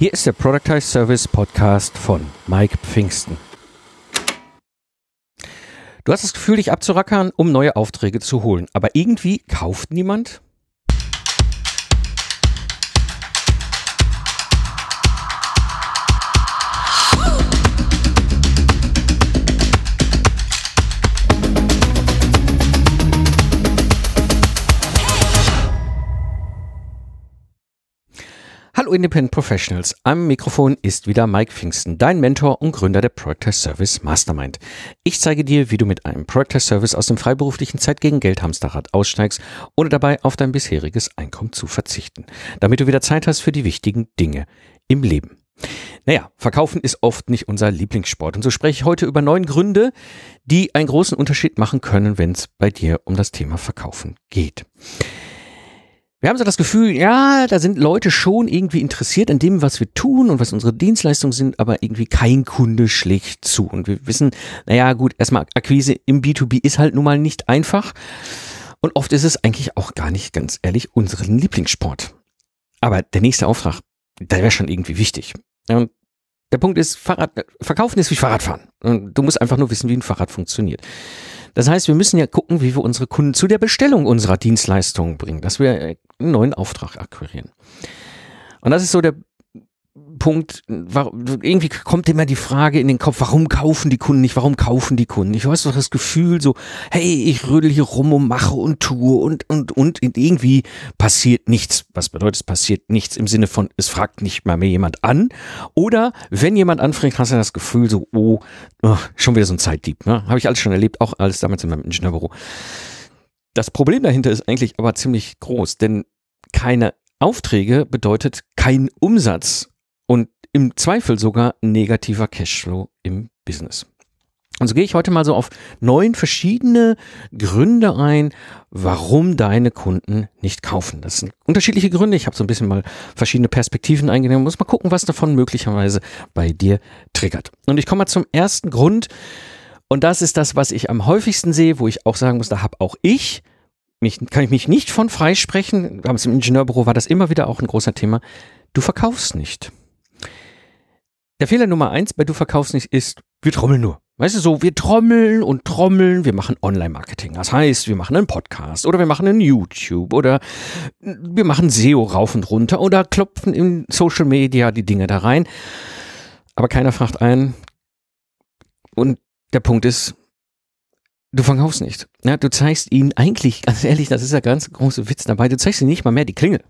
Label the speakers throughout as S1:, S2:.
S1: Hier ist der Productize Service Podcast von Mike Pfingsten. Du hast das Gefühl, dich abzurackern, um neue Aufträge zu holen, aber irgendwie kauft niemand? Hallo Independent Professionals. Am Mikrofon ist wieder Mike Pfingsten, dein Mentor und Gründer der Project Service Mastermind. Ich zeige dir, wie du mit einem Project Service aus dem freiberuflichen Zeit gegen Geldhamsterrad aussteigst, ohne dabei auf dein bisheriges Einkommen zu verzichten, damit du wieder Zeit hast für die wichtigen Dinge im Leben. Naja, verkaufen ist oft nicht unser Lieblingssport und so spreche ich heute über neun Gründe, die einen großen Unterschied machen können, wenn es bei dir um das Thema Verkaufen geht. Wir haben so das Gefühl, ja, da sind Leute schon irgendwie interessiert an dem, was wir tun und was unsere Dienstleistungen sind, aber irgendwie kein Kunde schlägt zu. Und wir wissen, naja, gut, erstmal Akquise im B2B ist halt nun mal nicht einfach. Und oft ist es eigentlich auch gar nicht, ganz ehrlich, unseren Lieblingssport. Aber der nächste Auftrag, der wäre schon irgendwie wichtig. Und der Punkt ist, Fahrrad, verkaufen ist wie Fahrradfahren. Und du musst einfach nur wissen, wie ein Fahrrad funktioniert. Das heißt, wir müssen ja gucken, wie wir unsere Kunden zu der Bestellung unserer Dienstleistungen bringen, dass wir einen neuen Auftrag akquirieren. Und das ist so der Punkt, irgendwie kommt immer die Frage in den Kopf, warum kaufen die Kunden nicht, warum kaufen die Kunden nicht? Du hast doch das Gefühl so, hey, ich rödel hier rum und mache und tue und, und, und irgendwie passiert nichts. Was bedeutet, es passiert nichts im Sinne von, es fragt nicht mal mehr jemand an. Oder wenn jemand anfragt, hast du das Gefühl so, oh, oh schon wieder so ein Zeitdieb. Ne? Habe ich alles schon erlebt, auch alles damals in meinem Ingenieurbüro. Das Problem dahinter ist eigentlich aber ziemlich groß, denn keine Aufträge bedeutet kein Umsatz und im Zweifel sogar negativer Cashflow im Business. Und so gehe ich heute mal so auf neun verschiedene Gründe ein, warum deine Kunden nicht kaufen. Das sind unterschiedliche Gründe. Ich habe so ein bisschen mal verschiedene Perspektiven eingenommen. Muss mal gucken, was davon möglicherweise bei dir triggert. Und ich komme mal zum ersten Grund. Und das ist das, was ich am häufigsten sehe, wo ich auch sagen muss, da habe auch ich mich, kann ich mich nicht von freisprechen. Im Ingenieurbüro war das immer wieder auch ein großer Thema. Du verkaufst nicht. Der Fehler Nummer eins bei Du verkaufst nicht ist, wir trommeln nur. Weißt du, so, wir trommeln und trommeln, wir machen Online-Marketing. Das heißt, wir machen einen Podcast oder wir machen einen YouTube oder wir machen SEO rauf und runter oder klopfen in Social Media die Dinge da rein. Aber keiner fragt ein. Und der Punkt ist, du verkaufst nicht. Ja, du zeigst ihnen eigentlich, ganz ehrlich, das ist der ganz große Witz dabei, du zeigst ihnen nicht mal mehr die Klingel.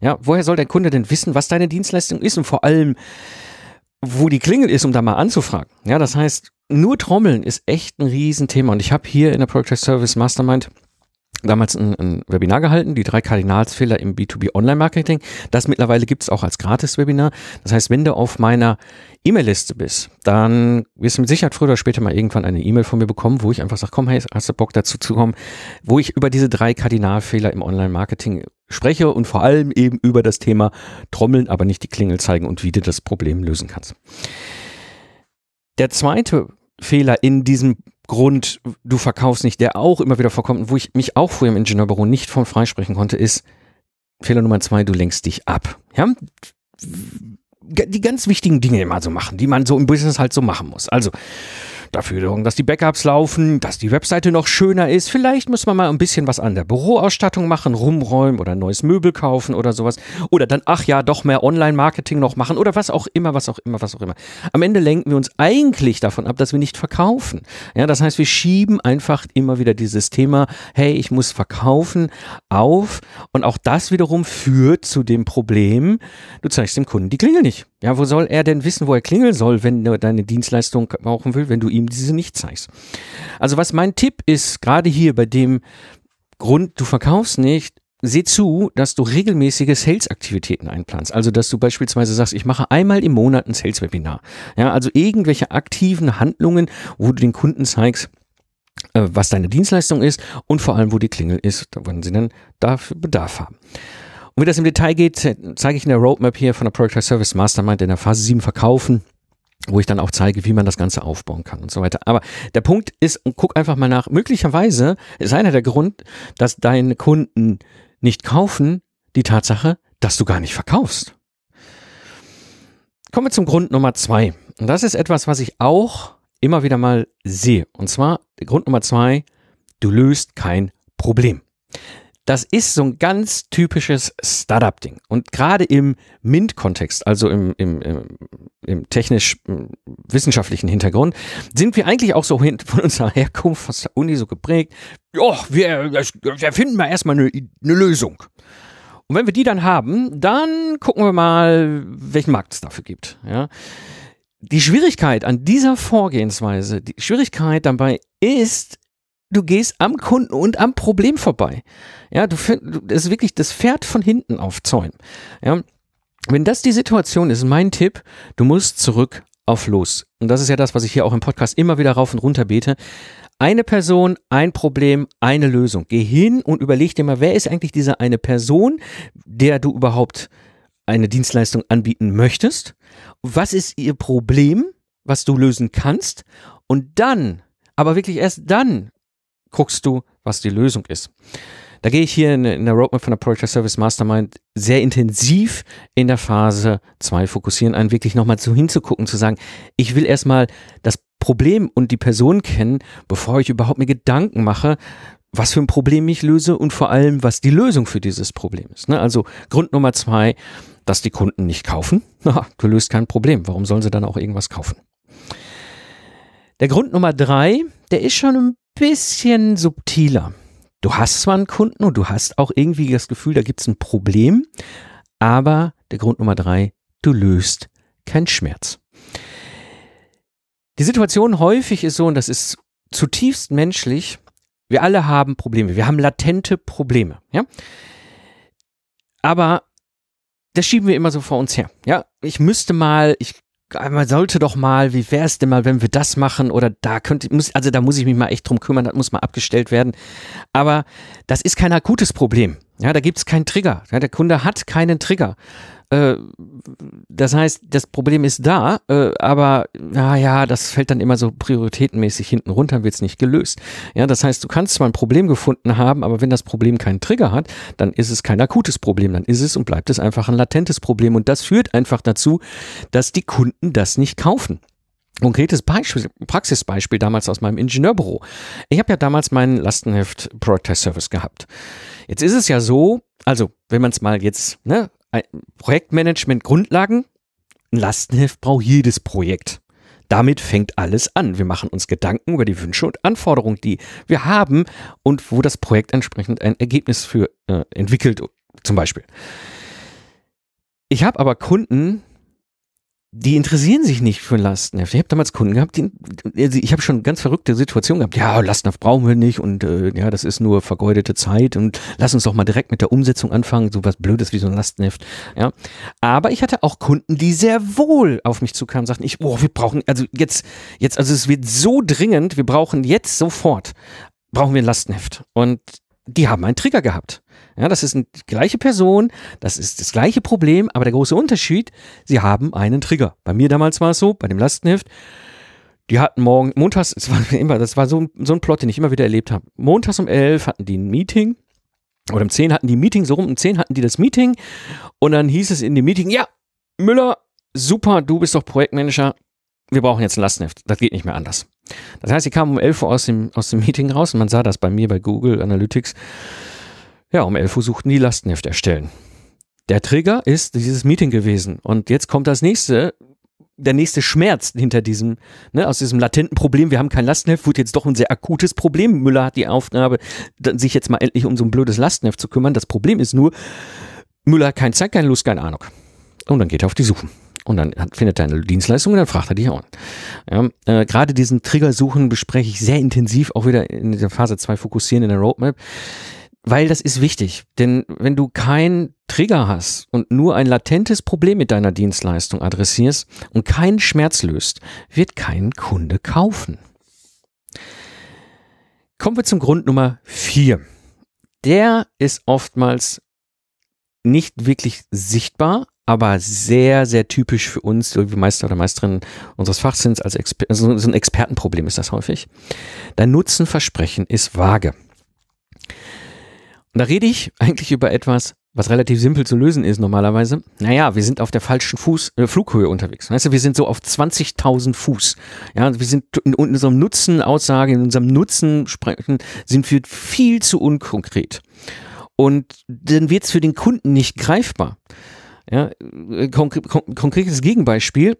S1: Ja, woher soll der Kunde denn wissen, was deine Dienstleistung ist und vor allem, wo die Klingel ist, um da mal anzufragen. Ja, das heißt, nur Trommeln ist echt ein Riesenthema. Und ich habe hier in der Project Service Mastermind damals ein, ein, Webinar gehalten, die drei Kardinalsfehler im B2B Online-Marketing. Das mittlerweile gibt es auch als Gratis-Webinar. Das heißt, wenn du auf meiner E-Mail-Liste bist, dann wirst du mit Sicherheit früher oder später mal irgendwann eine E-Mail von mir bekommen, wo ich einfach sage, komm, hey, hast du Bock dazu zu kommen, wo ich über diese drei Kardinalfehler im Online-Marketing spreche und vor allem eben über das Thema Trommeln, aber nicht die Klingel zeigen und wie du das Problem lösen kannst. Der zweite Fehler in diesem Grund, du verkaufst nicht, der auch immer wieder vorkommt wo ich mich auch früher im Ingenieurbüro nicht von freisprechen konnte, ist Fehler Nummer zwei, du lenkst dich ab. Ja? Die ganz wichtigen Dinge immer so machen, die man so im Business halt so machen muss. Also, dafür sorgen, dass die Backups laufen, dass die Webseite noch schöner ist. Vielleicht muss man mal ein bisschen was an der Büroausstattung machen, rumräumen oder ein neues Möbel kaufen oder sowas. Oder dann, ach ja, doch mehr Online-Marketing noch machen oder was auch immer, was auch immer, was auch immer. Am Ende lenken wir uns eigentlich davon ab, dass wir nicht verkaufen. Ja, das heißt, wir schieben einfach immer wieder dieses Thema, hey, ich muss verkaufen, auf. Und auch das wiederum führt zu dem Problem, du zeigst dem Kunden die Klingel nicht. Ja, wo soll er denn wissen, wo er klingeln soll, wenn er deine Dienstleistung brauchen will, wenn du ihm diese nicht zeigst? Also was mein Tipp ist, gerade hier bei dem Grund, du verkaufst nicht, seh zu, dass du regelmäßige Sales-Aktivitäten einplanst. Also, dass du beispielsweise sagst, ich mache einmal im Monat ein Sales-Webinar. Ja, also irgendwelche aktiven Handlungen, wo du den Kunden zeigst, äh, was deine Dienstleistung ist und vor allem, wo die Klingel ist, wann sie dann dafür Bedarf haben. Und wie das im Detail geht, zeige ich in der Roadmap hier von der Project Service Mastermind in der Phase 7 verkaufen wo ich dann auch zeige, wie man das Ganze aufbauen kann und so weiter. Aber der Punkt ist, guck einfach mal nach, möglicherweise ist einer der Grund, dass deine Kunden nicht kaufen, die Tatsache, dass du gar nicht verkaufst. Kommen wir zum Grund Nummer zwei. Und das ist etwas, was ich auch immer wieder mal sehe. Und zwar Grund Nummer zwei, du löst kein Problem. Das ist so ein ganz typisches Startup-Ding. Und gerade im MINT-Kontext, also im, im, im, im technisch-wissenschaftlichen Hintergrund, sind wir eigentlich auch so von unserer Herkunft aus der Uni so geprägt, ja, wir, wir finden mal erstmal eine, eine Lösung. Und wenn wir die dann haben, dann gucken wir mal, welchen Markt es dafür gibt. Ja. Die Schwierigkeit an dieser Vorgehensweise, die Schwierigkeit dabei ist, du gehst am Kunden und am Problem vorbei. Ja, du, das ist wirklich das Pferd von hinten aufzäumen. Ja, wenn das die Situation ist, mein Tipp, du musst zurück auf los. Und das ist ja das, was ich hier auch im Podcast immer wieder rauf und runter bete. Eine Person, ein Problem, eine Lösung. Geh hin und überleg dir mal, wer ist eigentlich diese eine Person, der du überhaupt eine Dienstleistung anbieten möchtest? Was ist ihr Problem, was du lösen kannst? Und dann, aber wirklich erst dann, guckst du, was die Lösung ist. Da gehe ich hier in, in der Roadmap von der Project Service Mastermind sehr intensiv in der Phase 2 fokussieren, ein wirklich nochmal so hinzugucken, zu sagen, ich will erstmal das Problem und die Person kennen, bevor ich überhaupt mir Gedanken mache, was für ein Problem ich löse und vor allem, was die Lösung für dieses Problem ist. Ne? Also Grund Nummer zwei, dass die Kunden nicht kaufen. Na, du löst kein Problem. Warum sollen sie dann auch irgendwas kaufen? Der Grund Nummer drei, der ist schon ein bisschen subtiler. Du hast zwar einen Kunden und du hast auch irgendwie das Gefühl, da gibt es ein Problem, aber der Grund Nummer drei, du löst keinen Schmerz. Die Situation häufig ist so, und das ist zutiefst menschlich, wir alle haben Probleme, wir haben latente Probleme, ja. Aber das schieben wir immer so vor uns her. Ja, ich müsste mal, ich man sollte doch mal, wie wäre es denn mal, wenn wir das machen oder da könnte, muss, also da muss ich mich mal echt drum kümmern, das muss mal abgestellt werden. Aber das ist kein akutes Problem. Ja, da gibt es keinen Trigger. Ja, der Kunde hat keinen Trigger. Äh, das heißt, das Problem ist da, äh, aber naja, das fällt dann immer so prioritätenmäßig hinten runter, wird es nicht gelöst. Ja, das heißt, du kannst zwar ein Problem gefunden haben, aber wenn das Problem keinen Trigger hat, dann ist es kein akutes Problem, dann ist es und bleibt es einfach ein latentes Problem. Und das führt einfach dazu, dass die Kunden das nicht kaufen. Konkretes Beispiel, Praxisbeispiel damals aus meinem Ingenieurbüro. Ich habe ja damals meinen Lastenheft Product Service gehabt. Jetzt ist es ja so, also wenn man es mal jetzt ne, Projektmanagement Grundlagen, ein Lastenheft braucht jedes Projekt. Damit fängt alles an. Wir machen uns Gedanken über die Wünsche und Anforderungen, die wir haben und wo das Projekt entsprechend ein Ergebnis für äh, entwickelt, zum Beispiel. Ich habe aber Kunden, die interessieren sich nicht für Lastenheft. Ich habe damals Kunden gehabt, die, ich habe schon ganz verrückte Situationen gehabt. Ja, Lastenheft brauchen wir nicht und äh, ja, das ist nur vergeudete Zeit und lass uns doch mal direkt mit der Umsetzung anfangen, so was Blödes wie so ein Lastenheft. Ja, aber ich hatte auch Kunden, die sehr wohl auf mich zukamen, sagten, ich, oh, wir brauchen also jetzt, jetzt, also es wird so dringend, wir brauchen jetzt sofort brauchen wir ein Lastenheft und die haben einen Trigger gehabt. Ja, das ist eine gleiche Person, das ist das gleiche Problem, aber der große Unterschied, sie haben einen Trigger. Bei mir damals war es so, bei dem Lastenheft, die hatten morgen, montags, das war immer, das war so, so ein Plot, den ich immer wieder erlebt habe. Montags um elf hatten die ein Meeting, oder um zehn hatten die ein Meeting, so rum um zehn hatten die das Meeting, und dann hieß es in dem Meeting, ja, Müller, super, du bist doch Projektmanager, wir brauchen jetzt ein Lastenheft, das geht nicht mehr anders. Das heißt, sie kamen um 11 Uhr aus dem, aus dem Meeting raus und man sah das bei mir bei Google Analytics. Ja, um 11 Uhr suchten die Lastenheft erstellen. Der Trigger ist dieses Meeting gewesen. Und jetzt kommt das nächste, der nächste Schmerz hinter diesem, ne, aus diesem latenten Problem, wir haben kein Lastenheft, wird jetzt doch ein sehr akutes Problem. Müller hat die Aufgabe, sich jetzt mal endlich um so ein blödes Lastenheft zu kümmern. Das Problem ist nur, Müller hat keine Zeit, keine Lust, keine Ahnung. Und dann geht er auf die Suche. Und dann findet er eine Dienstleistung und dann fragt er dich auch Ja, äh, Gerade diesen Trigger suchen bespreche ich sehr intensiv, auch wieder in der Phase 2 fokussieren in der Roadmap. Weil das ist wichtig, denn wenn du keinen Trigger hast und nur ein latentes Problem mit deiner Dienstleistung adressierst und keinen Schmerz löst, wird kein Kunde kaufen. Kommen wir zum Grund Nummer vier. Der ist oftmals nicht wirklich sichtbar, aber sehr, sehr typisch für uns, wie Meister oder Meisterin unseres Fachs sind, als Exper so ein Expertenproblem ist das häufig. Dein Nutzenversprechen ist vage. Und da rede ich eigentlich über etwas was relativ simpel zu lösen ist normalerweise. Naja, wir sind auf der falschen Fuß, äh, Flughöhe unterwegs. Weißt du, wir sind so auf 20.000 Fuß. Ja, wir sind in unserem Nutzen, Aussage, in unserem Nutzen sprechen, sind wir viel zu unkonkret. Und dann wird es für den Kunden nicht greifbar. Ja, äh, konkre kon konkretes Gegenbeispiel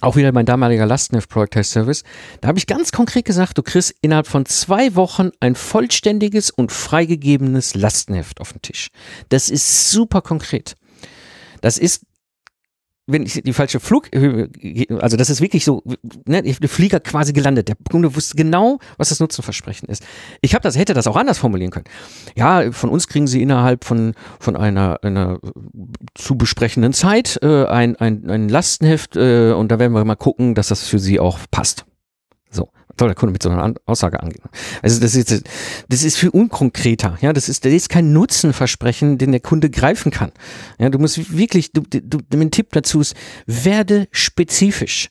S1: auch wieder mein damaliger Lastenheft Project Service, da habe ich ganz konkret gesagt, du kriegst innerhalb von zwei Wochen ein vollständiges und freigegebenes Lastenheft auf den Tisch. Das ist super konkret. Das ist wenn ich die falsche Flughöhe, also das ist wirklich so, ne, der Flieger quasi gelandet. Der Kunde wusste genau, was das Nutzenversprechen ist. Ich habe das, hätte das auch anders formulieren können. Ja, von uns kriegen Sie innerhalb von von einer einer zu besprechenden Zeit äh, ein, ein ein Lastenheft äh, und da werden wir mal gucken, dass das für Sie auch passt. So soll der Kunde mit so einer Aussage angehen. Also das ist, das ist viel unkonkreter. Ja, das ist, das ist kein Nutzenversprechen, den der Kunde greifen kann. Ja, du musst wirklich, du, du, mein Tipp dazu ist, werde spezifisch.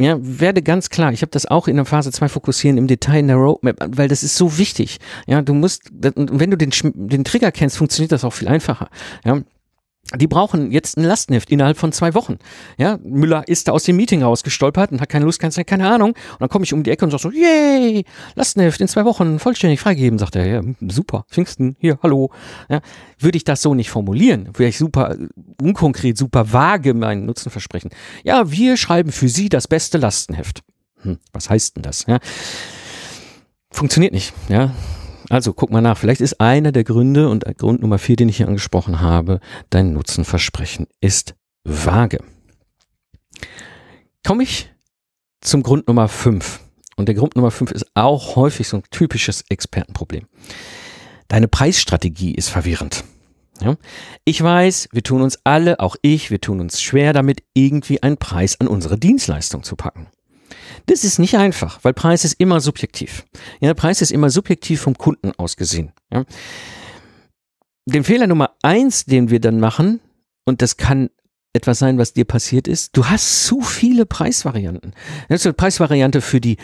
S1: Ja, werde ganz klar. Ich habe das auch in der Phase 2 fokussieren im Detail in der Roadmap, weil das ist so wichtig. Ja, du musst, wenn du den, den Trigger kennst, funktioniert das auch viel einfacher. Ja, die brauchen jetzt ein Lastenheft innerhalb von zwei Wochen. Ja, Müller ist da aus dem Meeting rausgestolpert und hat keine Lust, keine Zeit, keine Ahnung. Und dann komme ich um die Ecke und sage so, yay, Lastenheft in zwei Wochen vollständig freigegeben, sagt er. Ja, super, Pfingsten, hier, hallo. Ja, würde ich das so nicht formulieren, wäre ich super unkonkret, super vage meinen Nutzen versprechen. Ja, wir schreiben für Sie das beste Lastenheft. Hm, was heißt denn das? Ja, funktioniert nicht. Ja, also guck mal nach. Vielleicht ist einer der Gründe und Grund Nummer vier, den ich hier angesprochen habe, dein Nutzenversprechen ist vage. Komme ich zum Grund Nummer fünf. Und der Grund Nummer fünf ist auch häufig so ein typisches Expertenproblem. Deine Preisstrategie ist verwirrend. Ja? Ich weiß, wir tun uns alle, auch ich, wir tun uns schwer damit, irgendwie einen Preis an unsere Dienstleistung zu packen. Das ist nicht einfach, weil Preis ist immer subjektiv. Ja, Preis ist immer subjektiv vom Kunden aus gesehen. Ja. Den Fehler Nummer eins, den wir dann machen, und das kann etwas sein, was dir passiert ist, du hast zu viele Preisvarianten. Das ist eine Preisvariante für die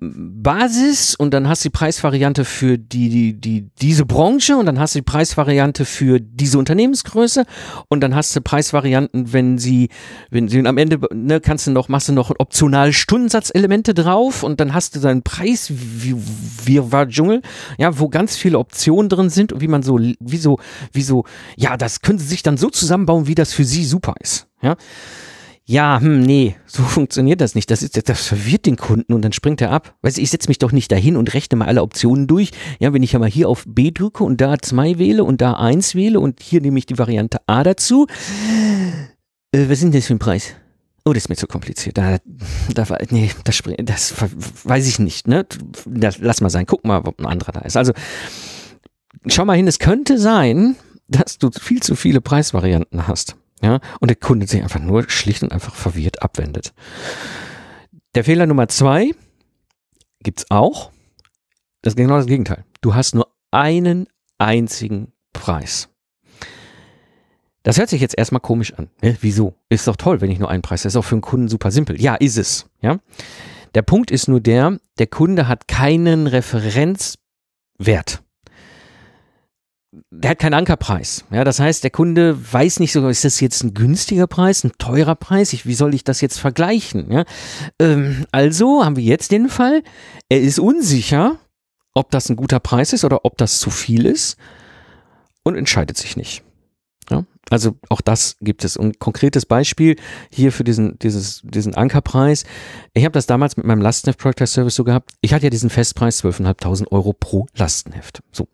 S1: Basis und dann hast du die Preisvariante für die, die, die, diese Branche und dann hast du die Preisvariante für diese Unternehmensgröße und dann hast du Preisvarianten, wenn sie, wenn sie am Ende, ne, kannst du noch, machst du noch optional Stundensatzelemente drauf und dann hast du deinen Preis, wie, wie war Dschungel, ja, wo ganz viele Optionen drin sind und wie man so, wie so, wie so, ja, das können sie sich dann so zusammenbauen, wie das für sie super ist, ja ja, hm, nee, so funktioniert das nicht. Das, ist, das verwirrt den Kunden und dann springt er ab. Weißt du, ich setze mich doch nicht dahin und rechne mal alle Optionen durch. Ja, wenn ich ja mal hier auf B drücke und da 2 wähle und da 1 wähle und hier nehme ich die Variante A dazu. Äh, was ist denn das für ein Preis? Oh, das ist mir zu kompliziert. Da, da, nee, das, das weiß ich nicht. Ne? Das, lass mal sein. Guck mal, ob ein anderer da ist. Also, schau mal hin, es könnte sein, dass du viel zu viele Preisvarianten hast. Ja, und der Kunde sich einfach nur schlicht und einfach verwirrt abwendet. Der Fehler Nummer zwei gibt's auch. Das ist genau das Gegenteil. Du hast nur einen einzigen Preis. Das hört sich jetzt erstmal komisch an. Ne? Wieso? Ist doch toll, wenn ich nur einen Preis. Das ist auch für einen Kunden super simpel. Ja, ist es. Ja. Der Punkt ist nur der, der Kunde hat keinen Referenzwert der hat keinen Ankerpreis. Ja, das heißt, der Kunde weiß nicht so, ist das jetzt ein günstiger Preis, ein teurer Preis? Ich, wie soll ich das jetzt vergleichen? Ja, ähm, also haben wir jetzt den Fall, er ist unsicher, ob das ein guter Preis ist oder ob das zu viel ist und entscheidet sich nicht. Ja, also auch das gibt es. ein konkretes Beispiel hier für diesen, dieses, diesen Ankerpreis. Ich habe das damals mit meinem Lastenheft Project Service so gehabt. Ich hatte ja diesen Festpreis 12.500 Euro pro Lastenheft. So.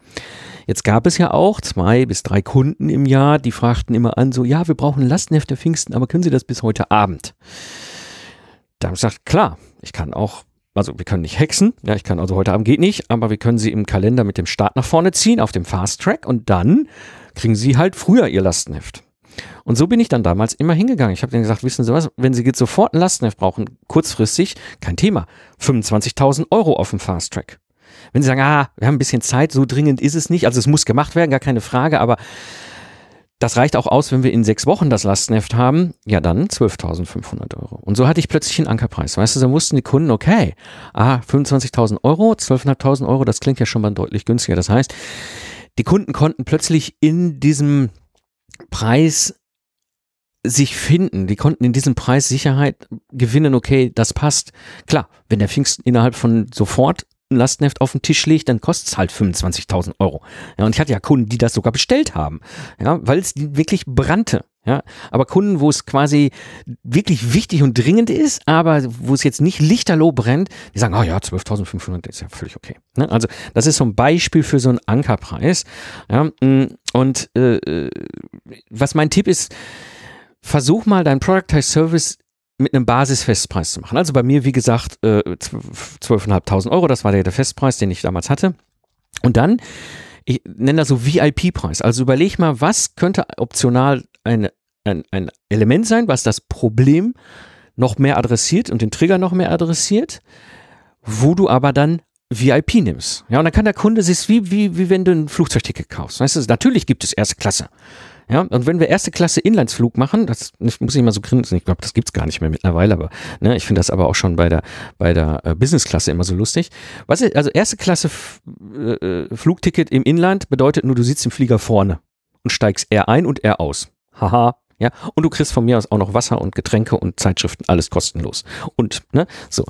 S1: Jetzt gab es ja auch zwei bis drei Kunden im Jahr, die fragten immer an, so, ja, wir brauchen Lastenheft der Pfingsten, aber können Sie das bis heute Abend? Da habe ich gesagt, klar, ich kann auch also wir können nicht hexen, ja, ich kann also heute Abend geht nicht, aber wir können sie im Kalender mit dem Start nach vorne ziehen auf dem Fast Track und dann kriegen sie halt früher ihr Lastenheft. Und so bin ich dann damals immer hingegangen. Ich habe denen gesagt, wissen Sie was, wenn Sie jetzt sofort ein Lastenheft brauchen, kurzfristig, kein Thema, 25.000 Euro auf dem Fast Track. Wenn Sie sagen, ah, wir haben ein bisschen Zeit, so dringend ist es nicht, also es muss gemacht werden, gar keine Frage, aber das reicht auch aus, wenn wir in sechs Wochen das Lastenheft haben, ja dann 12.500 Euro. Und so hatte ich plötzlich einen Ankerpreis. Weißt du, so wussten die Kunden, okay, ah, 25.000 Euro, 12.500 Euro, das klingt ja schon mal deutlich günstiger. Das heißt, die Kunden konnten plötzlich in diesem Preis sich finden. Die konnten in diesem Preis Sicherheit gewinnen, okay, das passt. Klar, wenn der Pfingsten innerhalb von sofort ein Lastenheft auf den Tisch legt, dann kostet es halt 25.000 Euro. Ja, und ich hatte ja Kunden, die das sogar bestellt haben, ja, weil es wirklich brannte. Ja, aber Kunden, wo es quasi wirklich wichtig und dringend ist, aber wo es jetzt nicht lichterloh brennt, die sagen, oh ja, 12.500 ist ja völlig okay. Ne? Also das ist so ein Beispiel für so einen Ankerpreis. Ja, mm, und äh, äh, was mein Tipp ist, versuch mal dein Productized Service mit einem Basisfestpreis zu machen. Also bei mir, wie gesagt, äh, 12.500 Euro, das war der, Festpreis, den ich damals hatte. Und dann, ich nenne das so VIP-Preis. Also überleg mal, was könnte optional eine, ein, ein Element sein, was das Problem noch mehr adressiert und den Trigger noch mehr adressiert, wo du aber dann VIP nimmst. Ja, und dann kann der Kunde sich wie, wie, wie wenn du ein Flugzeugticket kaufst. Weißt du, natürlich gibt es erste Klasse. Ja, und wenn wir erste Klasse Inlandsflug machen, das muss ich mal so grinsen, ich glaube, das gibt's gar nicht mehr mittlerweile, aber ne, ich finde das aber auch schon bei der bei der äh, Business-Klasse immer so lustig. Was ist, also erste Klasse F äh, äh, Flugticket im Inland bedeutet nur, du sitzt im Flieger vorne und steigst er ein und er aus. Haha, ja, und du kriegst von mir aus auch noch Wasser und Getränke und Zeitschriften, alles kostenlos. Und, ne, so.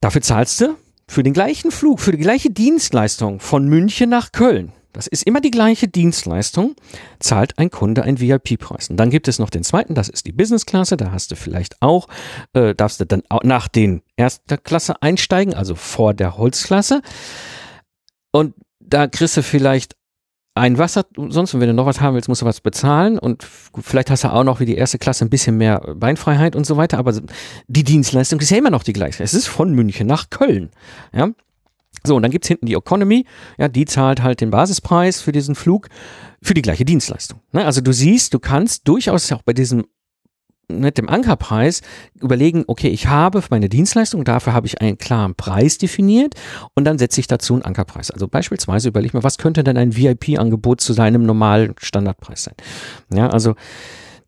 S1: Dafür zahlst du für den gleichen Flug, für die gleiche Dienstleistung von München nach Köln das ist immer die gleiche Dienstleistung, zahlt ein Kunde einen VIP-Preis. Und dann gibt es noch den zweiten, das ist die Business-Klasse, da hast du vielleicht auch, äh, darfst du dann auch nach den erster Klasse einsteigen, also vor der Holzklasse. Und da kriegst du vielleicht ein Wasser, sonst, wenn du noch was haben willst, musst du was bezahlen und vielleicht hast du auch noch wie die erste Klasse ein bisschen mehr Beinfreiheit und so weiter, aber die Dienstleistung ist ja immer noch die gleiche. Es ist von München nach Köln. Ja, so, und dann gibt's hinten die Economy, ja, die zahlt halt den Basispreis für diesen Flug für die gleiche Dienstleistung. Ne? Also du siehst, du kannst durchaus auch bei diesem mit dem Ankerpreis überlegen, okay, ich habe meine Dienstleistung, dafür habe ich einen klaren Preis definiert und dann setze ich dazu einen Ankerpreis. Also beispielsweise überlege ich mir, was könnte denn ein VIP-Angebot zu seinem normalen Standardpreis sein? Ja, also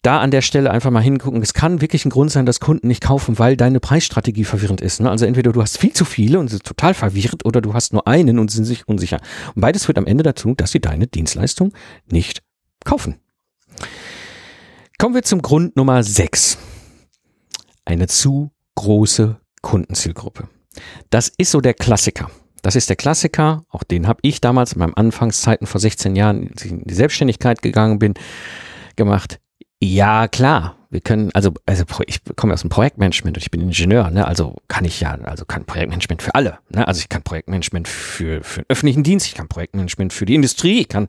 S1: da an der Stelle einfach mal hingucken. Es kann wirklich ein Grund sein, dass Kunden nicht kaufen, weil deine Preisstrategie verwirrend ist. Ne? Also entweder du hast viel zu viele und sind total verwirrt oder du hast nur einen und sind sich unsicher. Und beides führt am Ende dazu, dass sie deine Dienstleistung nicht kaufen. Kommen wir zum Grund Nummer 6. Eine zu große Kundenzielgruppe. Das ist so der Klassiker. Das ist der Klassiker, auch den habe ich damals in meinen Anfangszeiten vor 16 Jahren, als ich in die Selbstständigkeit gegangen bin, gemacht. Ja, klar. Wir können, also, also ich komme aus dem Projektmanagement und ich bin Ingenieur, ne? Also kann ich ja, also kann Projektmanagement für alle. Ne? Also ich kann Projektmanagement für, für den öffentlichen Dienst, ich kann Projektmanagement für die Industrie, ich kann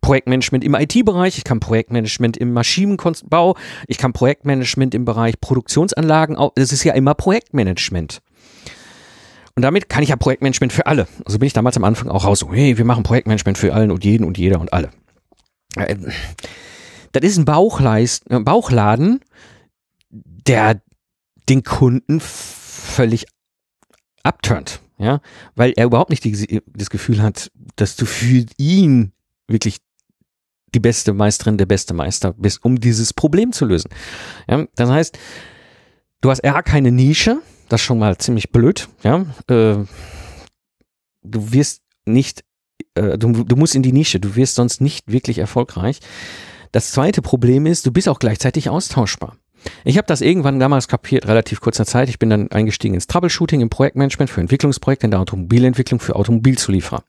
S1: Projektmanagement im IT-Bereich, ich kann Projektmanagement im Maschinenbau, ich kann Projektmanagement im Bereich Produktionsanlagen. Es ist ja immer Projektmanagement. Und damit kann ich ja Projektmanagement für alle. Also bin ich damals am Anfang auch raus, so, hey, wir machen Projektmanagement für allen und jeden und jeder und alle. Äh, das ist ein Bauchleist, äh, Bauchladen, der den Kunden völlig abturnt, ja, weil er überhaupt nicht die, das Gefühl hat, dass du für ihn wirklich die beste Meisterin, der beste Meister bist, um dieses Problem zu lösen. Ja, das heißt, du hast eher keine Nische, das ist schon mal ziemlich blöd, ja. Äh, du wirst nicht, äh, du, du musst in die Nische, du wirst sonst nicht wirklich erfolgreich. Das zweite Problem ist, du bist auch gleichzeitig austauschbar. Ich habe das irgendwann damals kapiert, relativ kurzer Zeit. Ich bin dann eingestiegen ins Troubleshooting, im Projektmanagement für Entwicklungsprojekte in der Automobilentwicklung für Automobilzulieferer.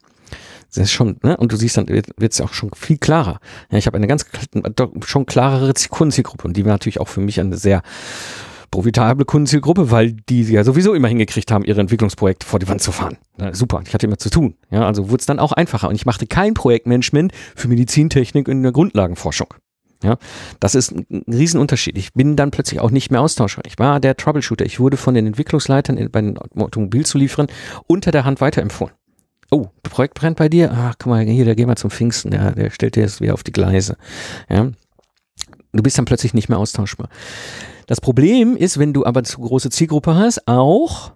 S1: Das ist schon, ne? Und du siehst dann, wird es auch schon viel klarer. Ja, ich habe eine ganz schon klarere Kundenzielgruppe und die war natürlich auch für mich eine sehr profitable Kundenzielgruppe, weil die ja sowieso immer hingekriegt haben, ihre Entwicklungsprojekte vor die Wand zu fahren. Na, super, ich hatte immer zu tun. Ja, also wurde es dann auch einfacher. Und ich machte kein Projektmanagement für Medizintechnik in der Grundlagenforschung. Ja, das ist ein Riesenunterschied. Ich bin dann plötzlich auch nicht mehr austauschbar. Ich war der Troubleshooter. Ich wurde von den Entwicklungsleitern bei den Automobilzulieferern unter der Hand weiterempfohlen. Oh, Projekt brennt bei dir? Ach, guck mal, hier, der geh mal zum Pfingsten, der, der stellt dir jetzt wieder auf die Gleise. Ja. Du bist dann plötzlich nicht mehr austauschbar. Das Problem ist, wenn du aber zu große Zielgruppe hast, auch,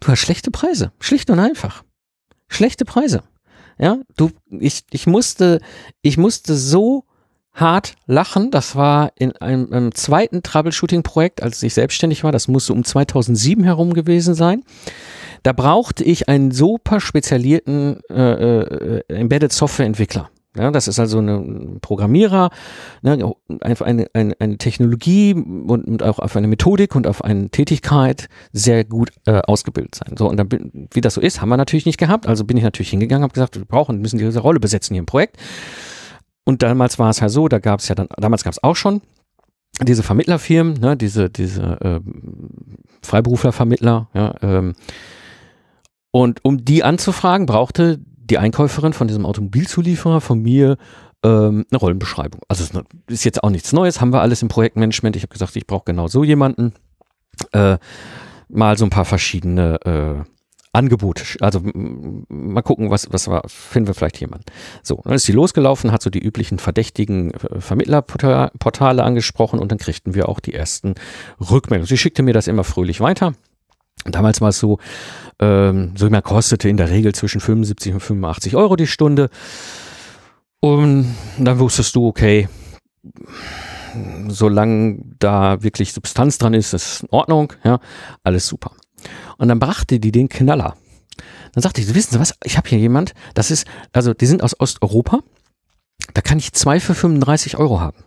S1: du hast schlechte Preise. Schlicht und einfach. Schlechte Preise. Ja, du, ich, ich musste, ich musste so hart lachen. Das war in einem, einem zweiten Troubleshooting-Projekt, als ich selbstständig war. Das musste um 2007 herum gewesen sein. Da brauchte ich einen super spezialisierten äh, äh, Embedded Software-Entwickler. Ja, das ist also ein Programmierer, ne, einfach eine, eine, eine Technologie und, und, auch auf eine Methodik und auf eine Tätigkeit sehr gut äh, ausgebildet sein. So, und dann, wie das so ist, haben wir natürlich nicht gehabt. Also bin ich natürlich hingegangen, habe gesagt, wir brauchen, müssen diese Rolle besetzen hier im Projekt. Und damals war es ja so, da gab es ja dann, damals gab es auch schon diese Vermittlerfirmen, ne, diese, diese äh, Freiberuflervermittler, ja, ähm, und um die anzufragen, brauchte die Einkäuferin von diesem Automobilzulieferer von mir ähm, eine Rollenbeschreibung. Also es ist jetzt auch nichts Neues, haben wir alles im Projektmanagement. Ich habe gesagt, ich brauche genau so jemanden. Äh, mal so ein paar verschiedene äh, Angebote. Also mal gucken, was, was war, finden wir vielleicht jemanden. So, dann ist sie losgelaufen, hat so die üblichen verdächtigen äh, Vermittlerportale angesprochen und dann kriegten wir auch die ersten Rückmeldungen. Sie schickte mir das immer fröhlich weiter. Damals war es so, ähm, so immer kostete in der Regel zwischen 75 und 85 Euro die Stunde. Und dann wusstest du, okay, solange da wirklich Substanz dran ist, ist in Ordnung, ja, alles super. Und dann brachte die den Knaller. Dann sagte ich, wissen Sie was, ich habe hier jemand, das ist, also die sind aus Osteuropa, da kann ich zwei für 35 Euro haben.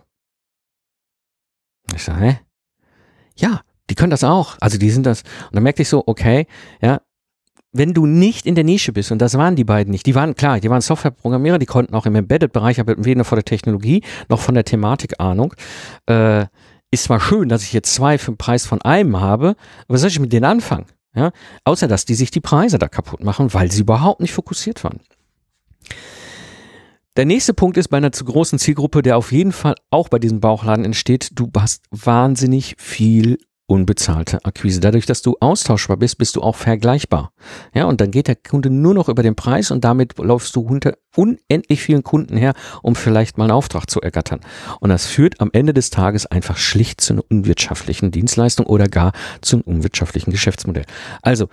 S1: Ich sage, hä? Ja, die können das auch. Also die sind das. Und dann merkte ich so, okay, ja, wenn du nicht in der Nische bist, und das waren die beiden nicht, die waren klar, die waren Softwareprogrammierer, die konnten auch im Embedded-Bereich, aber weder von der Technologie noch von der Thematik Ahnung. Äh, ist zwar schön, dass ich jetzt zwei für den Preis von einem habe, aber was soll ich mit denen anfangen? Ja? Außer dass die sich die Preise da kaputt machen, weil sie überhaupt nicht fokussiert waren. Der nächste Punkt ist bei einer zu großen Zielgruppe, der auf jeden Fall auch bei diesem Bauchladen entsteht, du hast wahnsinnig viel unbezahlte Akquise. Dadurch, dass du austauschbar bist, bist du auch vergleichbar. Ja, und dann geht der Kunde nur noch über den Preis und damit läufst du unter unendlich vielen Kunden her, um vielleicht mal einen Auftrag zu ergattern. Und das führt am Ende des Tages einfach schlicht zu einer unwirtschaftlichen Dienstleistung oder gar zum unwirtschaftlichen Geschäftsmodell. Also,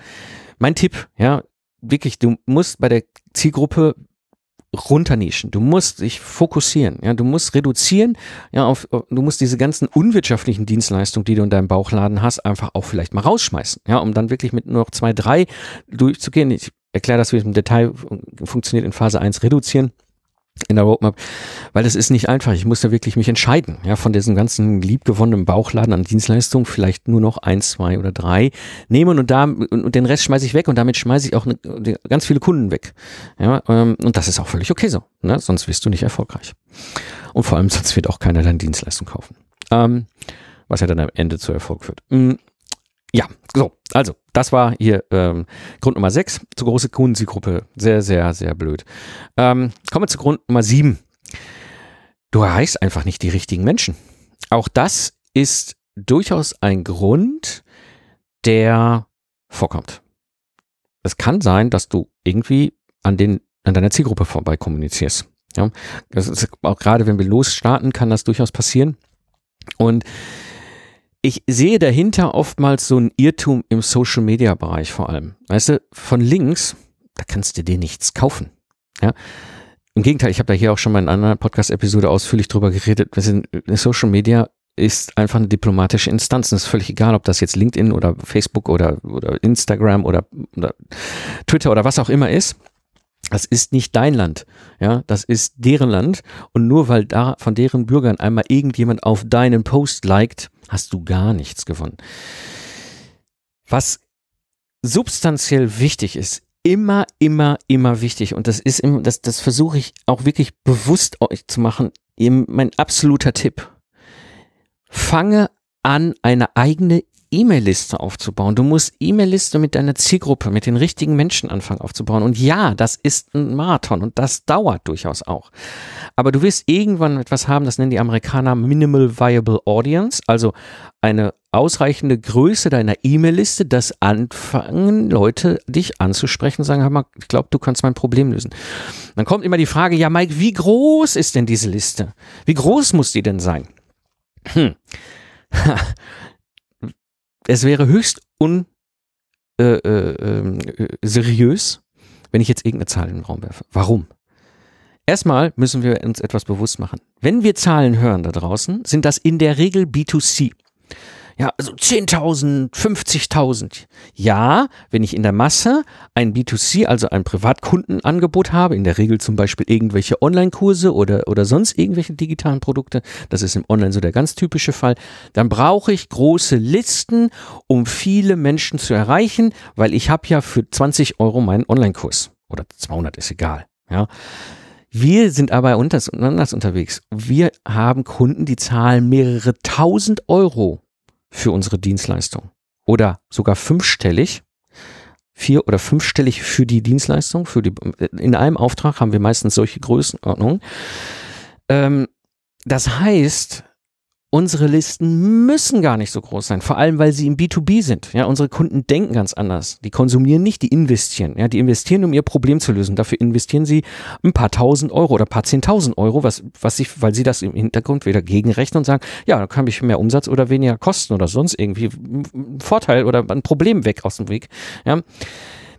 S1: mein Tipp, ja, wirklich, du musst bei der Zielgruppe runternischen. Du musst dich fokussieren. Ja, du musst reduzieren. Ja, auf, du musst diese ganzen unwirtschaftlichen Dienstleistungen, die du in deinem Bauchladen hast, einfach auch vielleicht mal rausschmeißen. Ja, um dann wirklich mit nur noch zwei, drei durchzugehen. Ich erkläre das, wie es im Detail funktioniert in Phase 1 reduzieren in der Roadmap, weil das ist nicht einfach. Ich muss da wirklich mich entscheiden, ja, von diesem ganzen liebgewonnenen Bauchladen an Dienstleistungen vielleicht nur noch eins, zwei oder drei nehmen und da und den Rest schmeiße ich weg und damit schmeiße ich auch ne, ganz viele Kunden weg. Ja, ähm, und das ist auch völlig okay so, ne? sonst wirst du nicht erfolgreich. Und vor allem sonst wird auch keiner deine Dienstleistung kaufen. Ähm, was ja dann am Ende zu Erfolg führt. Mhm. Ja, so, also, das war hier ähm, Grund Nummer 6, zu große Kundenzielgruppe. Sehr, sehr, sehr blöd. Ähm, kommen wir zu Grund Nummer 7. Du erreichst einfach nicht die richtigen Menschen. Auch das ist durchaus ein Grund, der vorkommt. Es kann sein, dass du irgendwie an, den, an deiner Zielgruppe vorbei kommunizierst. Ja, das ist auch gerade, wenn wir losstarten, kann das durchaus passieren. Und ich sehe dahinter oftmals so ein Irrtum im Social Media Bereich vor allem. Weißt du, von links, da kannst du dir nichts kaufen. Ja. Im Gegenteil, ich habe da hier auch schon mal in einer anderen Podcast-Episode ausführlich drüber geredet. Social Media ist einfach eine diplomatische Instanz. Es ist völlig egal, ob das jetzt LinkedIn oder Facebook oder, oder Instagram oder, oder Twitter oder was auch immer ist. Das ist nicht dein Land, ja, das ist deren Land. Und nur weil da von deren Bürgern einmal irgendjemand auf deinen Post liked, hast du gar nichts gewonnen. Was substanziell wichtig ist, immer, immer, immer wichtig, und das ist immer, das, das versuche ich auch wirklich bewusst euch zu machen, mein absoluter Tipp. Fange an, eine eigene E-Mail-Liste aufzubauen. Du musst E-Mail-Liste mit deiner Zielgruppe, mit den richtigen Menschen anfangen aufzubauen. Und ja, das ist ein Marathon und das dauert durchaus auch. Aber du wirst irgendwann etwas haben, das nennen die Amerikaner Minimal Viable Audience, also eine ausreichende Größe deiner E-Mail-Liste, dass anfangen Leute dich anzusprechen, sagen, hör mal, ich glaube, du kannst mein Problem lösen. Dann kommt immer die Frage, ja Mike, wie groß ist denn diese Liste? Wie groß muss die denn sein? Hm. es wäre höchst un äh, äh, äh, seriös, wenn ich jetzt irgendeine Zahl in den Raum werfe. Warum? Erstmal müssen wir uns etwas bewusst machen. Wenn wir Zahlen hören da draußen, sind das in der Regel B2C. Ja, also 10.000, 50.000. Ja, wenn ich in der Masse ein B2C, also ein Privatkundenangebot habe, in der Regel zum Beispiel irgendwelche Online-Kurse oder, oder sonst irgendwelche digitalen Produkte, das ist im Online so der ganz typische Fall, dann brauche ich große Listen, um viele Menschen zu erreichen, weil ich habe ja für 20 Euro meinen Online-Kurs. Oder 200 ist egal. Ja. Wir sind aber anders unterwegs. Wir haben Kunden, die zahlen mehrere tausend Euro für unsere Dienstleistung. Oder sogar fünfstellig, vier- oder fünfstellig für die Dienstleistung. Für die, in einem Auftrag haben wir meistens solche Größenordnungen. Ähm, das heißt, Unsere Listen müssen gar nicht so groß sein, vor allem weil sie im B2B sind. Ja, unsere Kunden denken ganz anders. Die konsumieren nicht, die investieren. Ja, die investieren, um ihr Problem zu lösen. Dafür investieren sie ein paar tausend Euro oder ein paar zehntausend Euro, was, was sie, weil sie das im Hintergrund wieder gegenrechnen und sagen, ja, da kann ich mehr Umsatz oder weniger Kosten oder sonst irgendwie Vorteil oder ein Problem weg aus dem Weg. Ja.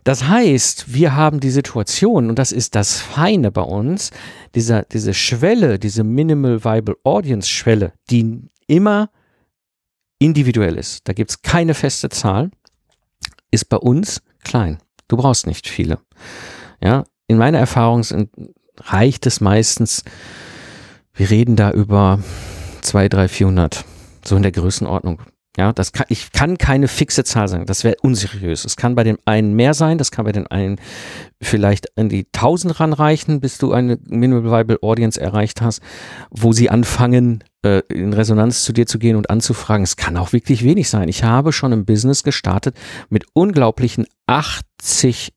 S1: Das heißt, wir haben die Situation, und das ist das Feine bei uns, dieser, diese Schwelle, diese Minimal Viable Audience Schwelle, die immer individuell ist, da gibt es keine feste Zahl, ist bei uns klein. Du brauchst nicht viele. Ja, in meiner Erfahrung sind, reicht es meistens, wir reden da über zwei, drei, vierhundert, so in der Größenordnung. Ja, das kann, ich kann keine fixe Zahl sagen. Das wäre unseriös. Es kann bei dem einen mehr sein, das kann bei den einen vielleicht an die 1000 ranreichen, bis du eine Minimal Viable Audience erreicht hast, wo sie anfangen, äh, in Resonanz zu dir zu gehen und anzufragen. Es kann auch wirklich wenig sein. Ich habe schon ein Business gestartet mit unglaublichen 80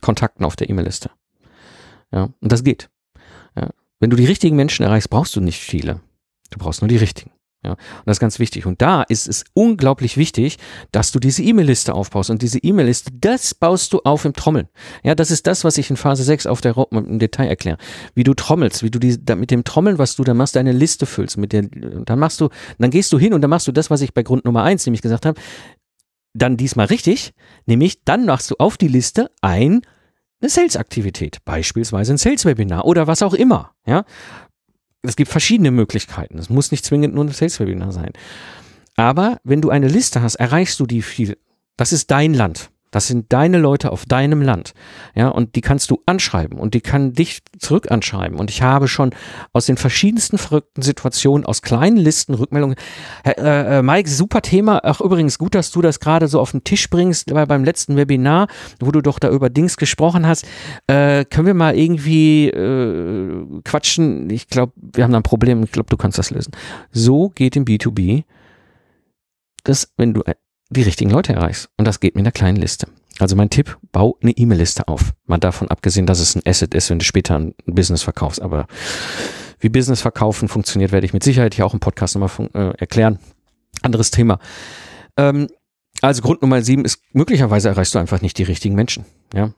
S1: Kontakten auf der E-Mail-Liste. Ja, und das geht. Ja. Wenn du die richtigen Menschen erreichst, brauchst du nicht viele. Du brauchst nur die richtigen. Ja, und das ist ganz wichtig. Und da ist es unglaublich wichtig, dass du diese E-Mail-Liste aufbaust. Und diese E-Mail-Liste, das baust du auf im Trommeln. Ja, das ist das, was ich in Phase 6 auf der Roadmap im Detail erkläre. Wie du trommelst, wie du die, da, mit dem Trommeln, was du da machst, deine Liste füllst. Mit der, dann machst du, dann gehst du hin und dann machst du das, was ich bei Grund Nummer 1 nämlich gesagt habe, dann diesmal richtig, nämlich dann machst du auf die Liste ein eine Sales-Aktivität, beispielsweise ein Sales-Webinar oder was auch immer. Ja, es gibt verschiedene Möglichkeiten. Es muss nicht zwingend nur ein Sales-Webinar sein. Aber wenn du eine Liste hast, erreichst du die viel. Das ist dein Land. Das sind deine Leute auf deinem Land. Ja, und die kannst du anschreiben und die kann dich zurück anschreiben. Und ich habe schon aus den verschiedensten verrückten Situationen, aus kleinen Listen Rückmeldungen. Äh, äh, Mike, super Thema. Ach, übrigens gut, dass du das gerade so auf den Tisch bringst, weil beim letzten Webinar, wo du doch da über Dings gesprochen hast, äh, können wir mal irgendwie äh, quatschen. Ich glaube, wir haben da ein Problem. Ich glaube, du kannst das lösen. So geht im B2B das, wenn du die richtigen Leute erreichst. Und das geht mit einer kleinen Liste. Also mein Tipp, bau eine E-Mail-Liste auf. Mal davon abgesehen, dass es ein Asset ist, wenn du später ein Business verkaufst. Aber wie Business verkaufen funktioniert, werde ich mit Sicherheit hier auch im Podcast nochmal äh, erklären. Anderes Thema. Ähm, also Grund Nummer sieben ist, möglicherweise erreichst du einfach nicht die richtigen Menschen. Ja,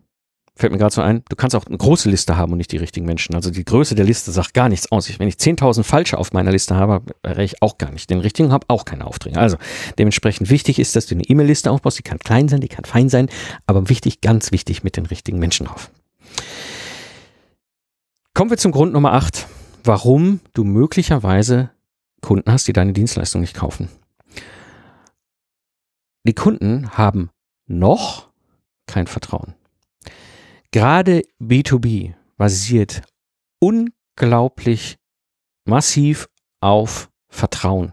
S1: Fällt mir gerade so ein, du kannst auch eine große Liste haben und nicht die richtigen Menschen. Also die Größe der Liste sagt gar nichts aus. Wenn ich 10.000 falsche auf meiner Liste habe, erreiche ich auch gar nicht. Den richtigen habe auch keine Aufträge. Also dementsprechend wichtig ist, dass du eine E-Mail-Liste aufbaust. Die kann klein sein, die kann fein sein, aber wichtig, ganz wichtig mit den richtigen Menschen drauf. Kommen wir zum Grund Nummer 8, warum du möglicherweise Kunden hast, die deine Dienstleistung nicht kaufen. Die Kunden haben noch kein Vertrauen. Gerade B2B basiert unglaublich massiv auf Vertrauen.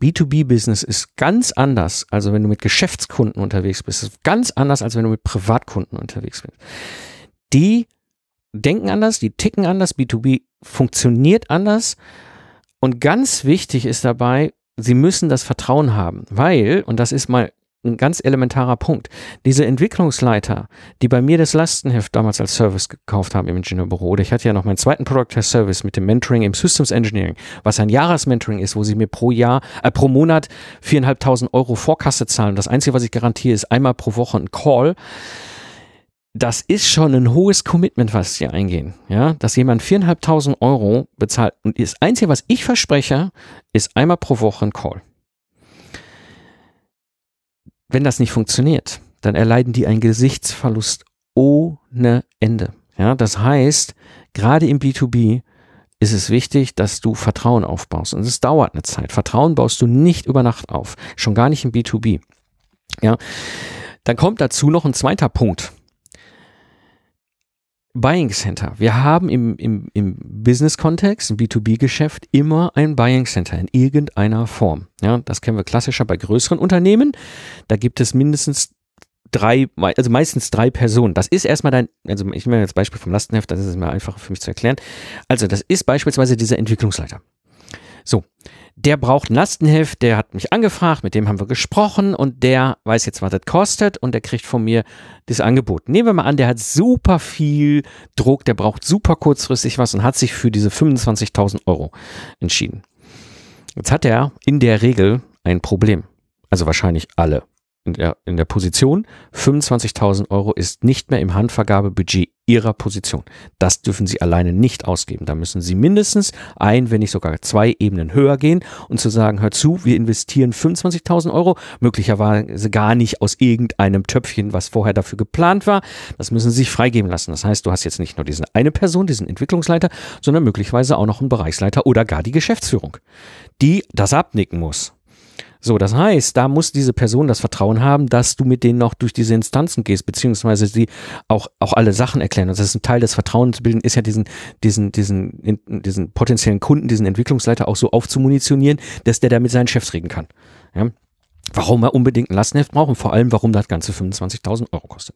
S1: B2B-Business ist ganz anders, also wenn du mit Geschäftskunden unterwegs bist, ist ganz anders, als wenn du mit Privatkunden unterwegs bist. Die denken anders, die ticken anders, B2B funktioniert anders und ganz wichtig ist dabei, sie müssen das Vertrauen haben, weil, und das ist mal ein ganz elementarer Punkt. Diese Entwicklungsleiter, die bei mir das Lastenheft damals als Service gekauft haben im Ingenieurbüro, oder ich hatte ja noch meinen zweiten Product Test Service mit dem Mentoring im Systems Engineering, was ein Jahresmentoring ist, wo sie mir pro Jahr, äh, pro Monat viereinhalbtausend Euro Vorkasse zahlen. Das Einzige, was ich garantiere, ist einmal pro Woche ein Call. Das ist schon ein hohes Commitment, was sie eingehen. Ja, dass jemand viereinhalbtausend Euro bezahlt. Und das Einzige, was ich verspreche, ist einmal pro Woche ein Call. Wenn das nicht funktioniert, dann erleiden die einen Gesichtsverlust ohne Ende. Ja, das heißt, gerade im B2B ist es wichtig, dass du Vertrauen aufbaust. Und es dauert eine Zeit. Vertrauen baust du nicht über Nacht auf. Schon gar nicht im B2B. Ja. Dann kommt dazu noch ein zweiter Punkt. Buying Center. Wir haben im, im, im Business-Kontext, im B2B-Geschäft immer ein Buying Center in irgendeiner Form. Ja, das kennen wir klassischer bei größeren Unternehmen. Da gibt es mindestens drei, also meistens drei Personen. Das ist erstmal dein, also ich nehme jetzt Beispiel vom Lastenheft, das ist mir einfacher für mich zu erklären. Also das ist beispielsweise dieser Entwicklungsleiter. So, der braucht ein Lastenheft, der hat mich angefragt, mit dem haben wir gesprochen und der weiß jetzt, was das kostet und der kriegt von mir das Angebot. Nehmen wir mal an, der hat super viel Druck, der braucht super kurzfristig was und hat sich für diese 25.000 Euro entschieden. Jetzt hat er in der Regel ein Problem. Also wahrscheinlich alle in der, in der Position. 25.000 Euro ist nicht mehr im Handvergabebudget Ihrer Position. Das dürfen Sie alleine nicht ausgeben. Da müssen Sie mindestens ein, wenn nicht sogar zwei Ebenen höher gehen und zu sagen, hör zu, wir investieren 25.000 Euro, möglicherweise gar nicht aus irgendeinem Töpfchen, was vorher dafür geplant war. Das müssen Sie sich freigeben lassen. Das heißt, du hast jetzt nicht nur diese eine Person, diesen Entwicklungsleiter, sondern möglicherweise auch noch einen Bereichsleiter oder gar die Geschäftsführung, die das abnicken muss. So, das heißt, da muss diese Person das Vertrauen haben, dass du mit denen noch durch diese Instanzen gehst, beziehungsweise sie auch, auch alle Sachen erklären. Und das ist ein Teil des Vertrauensbilden, ist ja diesen, diesen, diesen, diesen potenziellen Kunden, diesen Entwicklungsleiter auch so aufzumunitionieren, dass der da mit seinen Chefs reden kann. Ja? Warum er unbedingt ein Lastenheft braucht und vor allem, warum das Ganze 25.000 Euro kostet.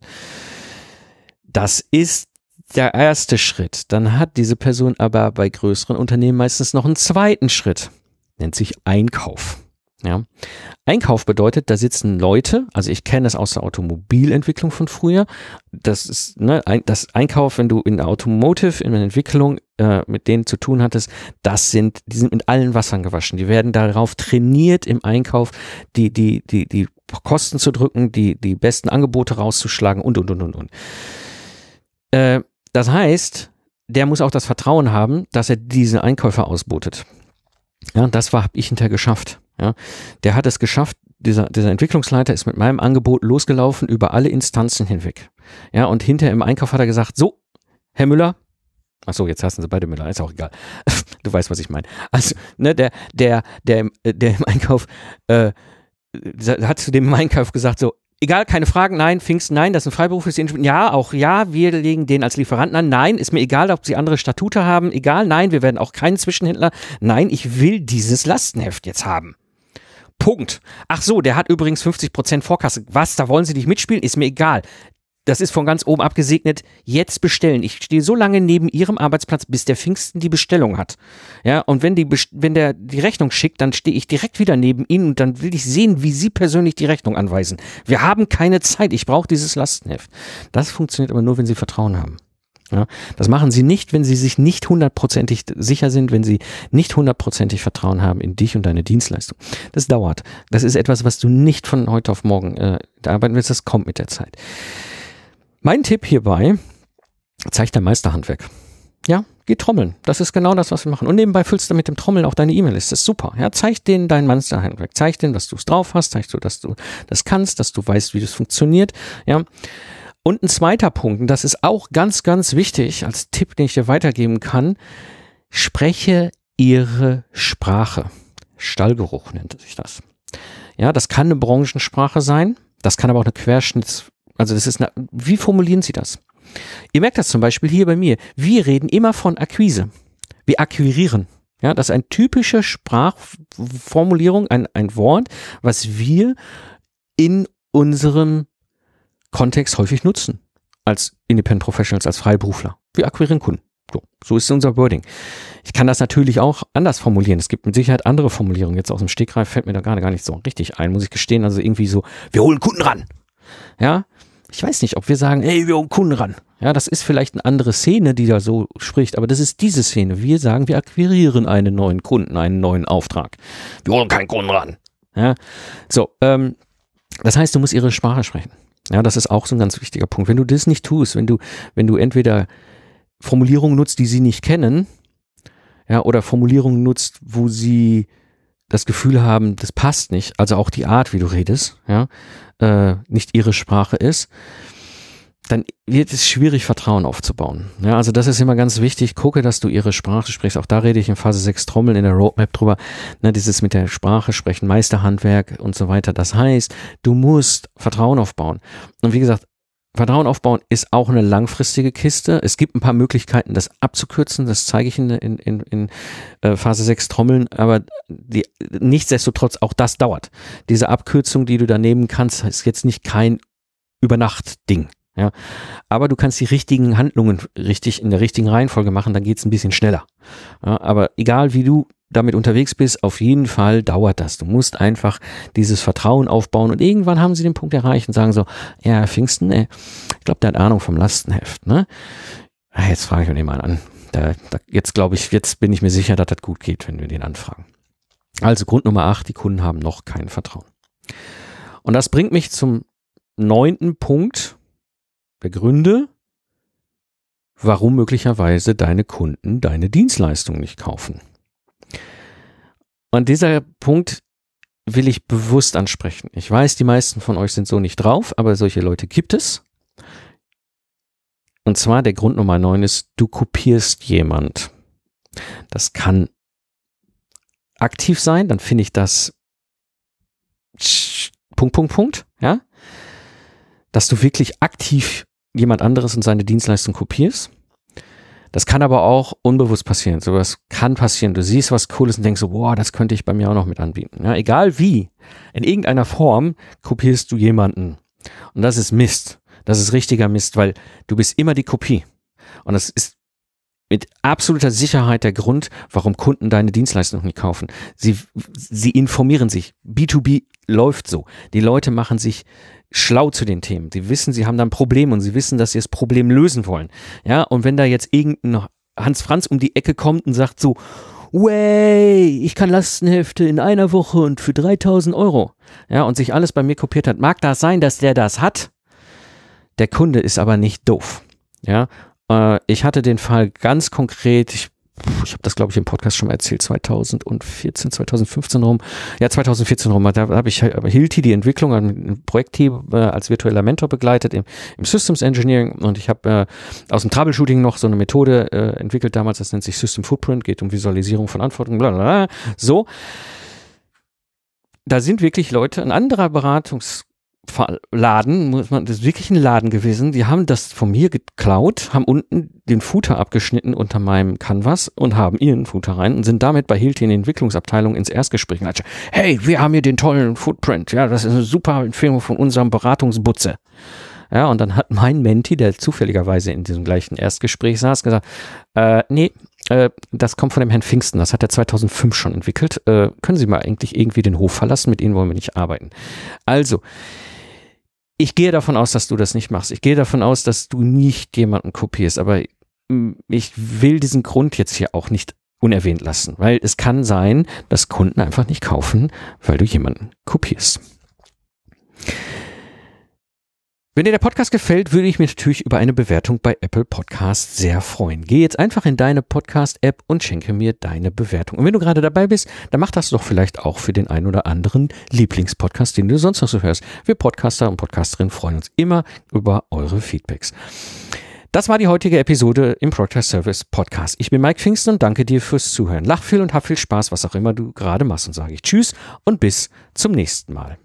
S1: Das ist der erste Schritt. Dann hat diese Person aber bei größeren Unternehmen meistens noch einen zweiten Schritt. Nennt sich Einkauf. Ja. Einkauf bedeutet, da sitzen Leute, also ich kenne das aus der Automobilentwicklung von früher. Das ist ne, das Einkauf, wenn du in der Automotive, in der Entwicklung äh, mit denen zu tun hattest, das sind, die sind mit allen Wassern gewaschen. Die werden darauf trainiert im Einkauf, die, die, die, die Kosten zu drücken, die, die besten Angebote rauszuschlagen und, und, und, und, und. Äh, das heißt, der muss auch das Vertrauen haben, dass er diese Einkäufer ausbotet. Ja, das habe ich hinterher geschafft. Ja, der hat es geschafft, dieser, dieser Entwicklungsleiter ist mit meinem Angebot losgelaufen über alle Instanzen hinweg. Ja, und hinter im Einkauf hat er gesagt, so, Herr Müller, ach so, jetzt hassen sie beide Müller, ist auch egal. du weißt, was ich meine. Also, ne, der, der, der, der im Einkauf, äh, hat zu dem im Einkauf gesagt, so, egal, keine Fragen, nein, Pfingsten, nein, das ist ein freiberufliches Ingenieur. Ja, auch ja, wir legen den als Lieferanten an. Nein, ist mir egal, ob sie andere Statute haben. Egal, nein, wir werden auch keinen Zwischenhändler. Nein, ich will dieses Lastenheft jetzt haben. Punkt. Ach so, der hat übrigens 50% Vorkasse. Was, da wollen Sie nicht mitspielen? Ist mir egal. Das ist von ganz oben abgesegnet. Jetzt bestellen. Ich stehe so lange neben Ihrem Arbeitsplatz, bis der Pfingsten die Bestellung hat. Ja, und wenn die, wenn der die Rechnung schickt, dann stehe ich direkt wieder neben Ihnen und dann will ich sehen, wie Sie persönlich die Rechnung anweisen. Wir haben keine Zeit. Ich brauche dieses Lastenheft. Das funktioniert aber nur, wenn Sie Vertrauen haben. Ja, das machen sie nicht, wenn sie sich nicht hundertprozentig sicher sind, wenn sie nicht hundertprozentig Vertrauen haben in dich und deine Dienstleistung. Das dauert. Das ist etwas, was du nicht von heute auf morgen äh, arbeiten willst. Das kommt mit der Zeit. Mein Tipp hierbei, zeig dein Meisterhandwerk. Ja, geh trommeln. Das ist genau das, was wir machen. Und nebenbei füllst du mit dem Trommeln auch deine E-Mail-Liste. Super. Ja, zeig denen dein Meisterhandwerk. Zeig denen, dass du es drauf hast. Zeig du, dass du das kannst, dass du weißt, wie das funktioniert. Ja. Und ein zweiter Punkt, und das ist auch ganz, ganz wichtig als Tipp, den ich dir weitergeben kann, spreche ihre Sprache. Stallgeruch nennt sich das. Ja, das kann eine Branchensprache sein, das kann aber auch eine Querschnitts, also das ist eine, wie formulieren Sie das? Ihr merkt das zum Beispiel hier bei mir. Wir reden immer von Akquise. Wir akquirieren. Ja, das ist eine typische Sprachformulierung, ein, ein Wort, was wir in unserem Kontext häufig nutzen. Als Independent Professionals, als Freiberufler. Wir akquirieren Kunden. So, so ist unser Wording. Ich kann das natürlich auch anders formulieren. Es gibt mit Sicherheit andere Formulierungen. Jetzt aus dem Stegreif fällt mir da gerade gar nicht so richtig ein, muss ich gestehen. Also irgendwie so, wir holen Kunden ran. Ja, ich weiß nicht, ob wir sagen, hey, wir holen Kunden ran. Ja, das ist vielleicht eine andere Szene, die da so spricht, aber das ist diese Szene. Wir sagen, wir akquirieren einen neuen Kunden, einen neuen Auftrag. Wir holen keinen Kunden ran. Ja, so, ähm, das heißt, du musst ihre Sprache sprechen. Ja, das ist auch so ein ganz wichtiger Punkt. Wenn du das nicht tust, wenn du, wenn du entweder Formulierungen nutzt, die sie nicht kennen, ja, oder Formulierungen nutzt, wo sie das Gefühl haben, das passt nicht, also auch die Art, wie du redest, ja, äh, nicht ihre Sprache ist, dann wird es schwierig, Vertrauen aufzubauen. Ja, also das ist immer ganz wichtig. Gucke, dass du ihre Sprache sprichst. Auch da rede ich in Phase 6 Trommeln in der Roadmap drüber. Ne, dieses mit der Sprache sprechen, Meisterhandwerk und so weiter. Das heißt, du musst Vertrauen aufbauen. Und wie gesagt, Vertrauen aufbauen ist auch eine langfristige Kiste. Es gibt ein paar Möglichkeiten, das abzukürzen. Das zeige ich in, in, in, in äh, Phase 6 Trommeln. Aber die, nichtsdestotrotz, auch das dauert. Diese Abkürzung, die du da nehmen kannst, ist jetzt nicht kein Übernacht-Ding. Ja, aber du kannst die richtigen Handlungen richtig in der richtigen Reihenfolge machen, dann geht's ein bisschen schneller. Ja, aber egal wie du damit unterwegs bist, auf jeden Fall dauert das. Du musst einfach dieses Vertrauen aufbauen und irgendwann haben sie den Punkt erreicht und sagen so, ja, Pfingsten, ey, ich glaube, der hat Ahnung vom Lastenheft, ne? Ah, jetzt frage ich mir den mal an. Da, da, jetzt glaube ich, jetzt bin ich mir sicher, dass das gut geht, wenn wir den anfragen. Also Grund Nummer acht, die Kunden haben noch kein Vertrauen. Und das bringt mich zum neunten Punkt, Begründe, warum möglicherweise deine Kunden deine Dienstleistung nicht kaufen. Und dieser Punkt will ich bewusst ansprechen. Ich weiß, die meisten von euch sind so nicht drauf, aber solche Leute gibt es. Und zwar der Grund Nummer 9 ist, du kopierst jemand. Das kann aktiv sein, dann finde ich das Punkt, Punkt, Punkt, dass du wirklich aktiv jemand anderes und seine Dienstleistung kopierst. Das kann aber auch unbewusst passieren. Sowas kann passieren. Du siehst was Cooles und denkst so, boah, das könnte ich bei mir auch noch mit anbieten. Ja, egal wie, in irgendeiner Form kopierst du jemanden. Und das ist Mist. Das ist richtiger Mist, weil du bist immer die Kopie. Und das ist mit absoluter Sicherheit der Grund, warum Kunden deine Dienstleistung nicht kaufen. Sie, sie informieren sich. B2B läuft so. Die Leute machen sich schlau zu den Themen. Sie wissen, sie haben da ein Problem und sie wissen, dass sie das Problem lösen wollen. Ja, und wenn da jetzt irgendein Hans Franz um die Ecke kommt und sagt so, way, ich kann Lastenhefte in einer Woche und für 3000 Euro. Ja, und sich alles bei mir kopiert hat. Mag das sein, dass der das hat? Der Kunde ist aber nicht doof. Ja, äh, ich hatte den Fall ganz konkret, ich ich habe das glaube ich im Podcast schon mal erzählt, 2014, 2015 rum, ja 2014 rum, da habe ich Hilti die Entwicklung ein Projektteam äh, als virtueller Mentor begleitet im, im Systems Engineering und ich habe äh, aus dem Troubleshooting noch so eine Methode äh, entwickelt damals, das nennt sich System Footprint, geht um Visualisierung von Anforderungen, bla bla bla, so. Da sind wirklich Leute, ein anderer Beratungs Laden, muss man, das ist wirklich ein Laden gewesen. Die haben das von mir geklaut, haben unten den Footer abgeschnitten unter meinem Canvas und haben ihren Footer rein und sind damit bei Hilti in der Entwicklungsabteilung ins Erstgespräch. Und hey, wir haben hier den tollen Footprint. Ja, das ist eine super Empfehlung von unserem Beratungsbutze. Ja, und dann hat mein Menti, der zufälligerweise in diesem gleichen Erstgespräch saß, gesagt, äh, nee, äh, das kommt von dem Herrn Pfingsten, das hat er 2005 schon entwickelt. Äh, können Sie mal eigentlich irgendwie den Hof verlassen, mit Ihnen wollen wir nicht arbeiten. Also, ich gehe davon aus, dass du das nicht machst. Ich gehe davon aus, dass du nicht jemanden kopierst, aber mm, ich will diesen Grund jetzt hier auch nicht unerwähnt lassen, weil es kann sein, dass Kunden einfach nicht kaufen, weil du jemanden kopierst. Wenn dir der Podcast gefällt, würde ich mich natürlich über eine Bewertung bei Apple Podcast sehr freuen. Geh jetzt einfach in deine Podcast-App und schenke mir deine Bewertung. Und wenn du gerade dabei bist, dann mach das doch vielleicht auch für den einen oder anderen Lieblingspodcast, den du sonst noch so hörst. Wir Podcaster und Podcasterinnen freuen uns immer über eure Feedbacks. Das war die heutige Episode im Project Service Podcast. Ich bin Mike Pfingsten und danke dir fürs Zuhören. Lach viel und hab viel Spaß, was auch immer du gerade machst und sage ich Tschüss und bis zum nächsten Mal.